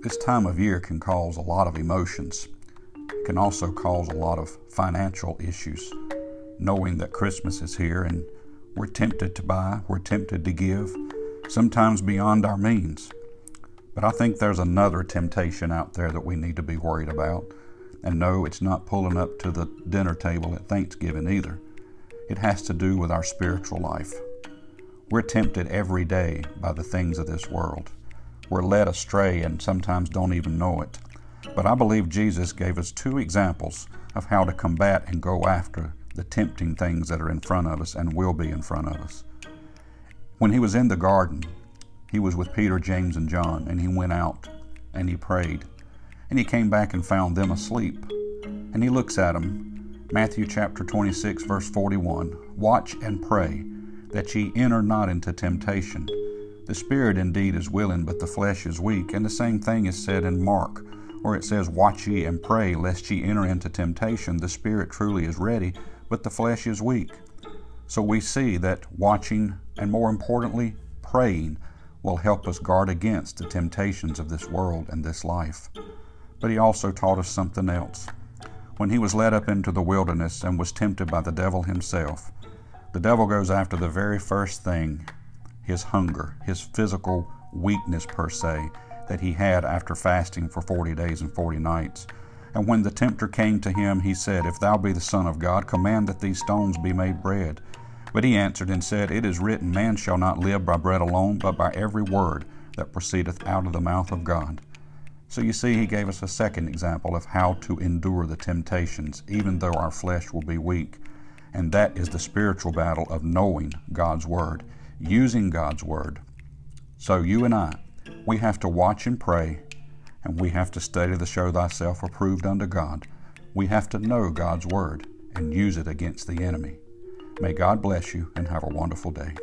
This time of year can cause a lot of emotions. It can also cause a lot of financial issues, knowing that Christmas is here and we're tempted to buy, we're tempted to give, sometimes beyond our means. But I think there's another temptation out there that we need to be worried about. And no, it's not pulling up to the dinner table at Thanksgiving either. It has to do with our spiritual life. We're tempted every day by the things of this world. We're led astray and sometimes don't even know it. But I believe Jesus gave us two examples of how to combat and go after the tempting things that are in front of us and will be in front of us. When he was in the garden, he was with Peter, James, and John, and he went out and he prayed. And he came back and found them asleep. And he looks at them. Matthew chapter 26, verse 41 Watch and pray that ye enter not into temptation. The spirit indeed is willing, but the flesh is weak. And the same thing is said in Mark, where it says, Watch ye and pray, lest ye enter into temptation. The spirit truly is ready, but the flesh is weak. So we see that watching and more importantly, praying will help us guard against the temptations of this world and this life. But he also taught us something else. When he was led up into the wilderness and was tempted by the devil himself, the devil goes after the very first thing his hunger, his physical weakness per se, that he had after fasting for 40 days and 40 nights. And when the tempter came to him, he said, If thou be the Son of God, command that these stones be made bread. But he answered and said, It is written, Man shall not live by bread alone, but by every word that proceedeth out of the mouth of God. So you see, he gave us a second example of how to endure the temptations, even though our flesh will be weak. And that is the spiritual battle of knowing God's Word, using God's Word. So you and I, we have to watch and pray, and we have to study to show thyself approved unto God. We have to know God's Word and use it against the enemy. May God bless you and have a wonderful day.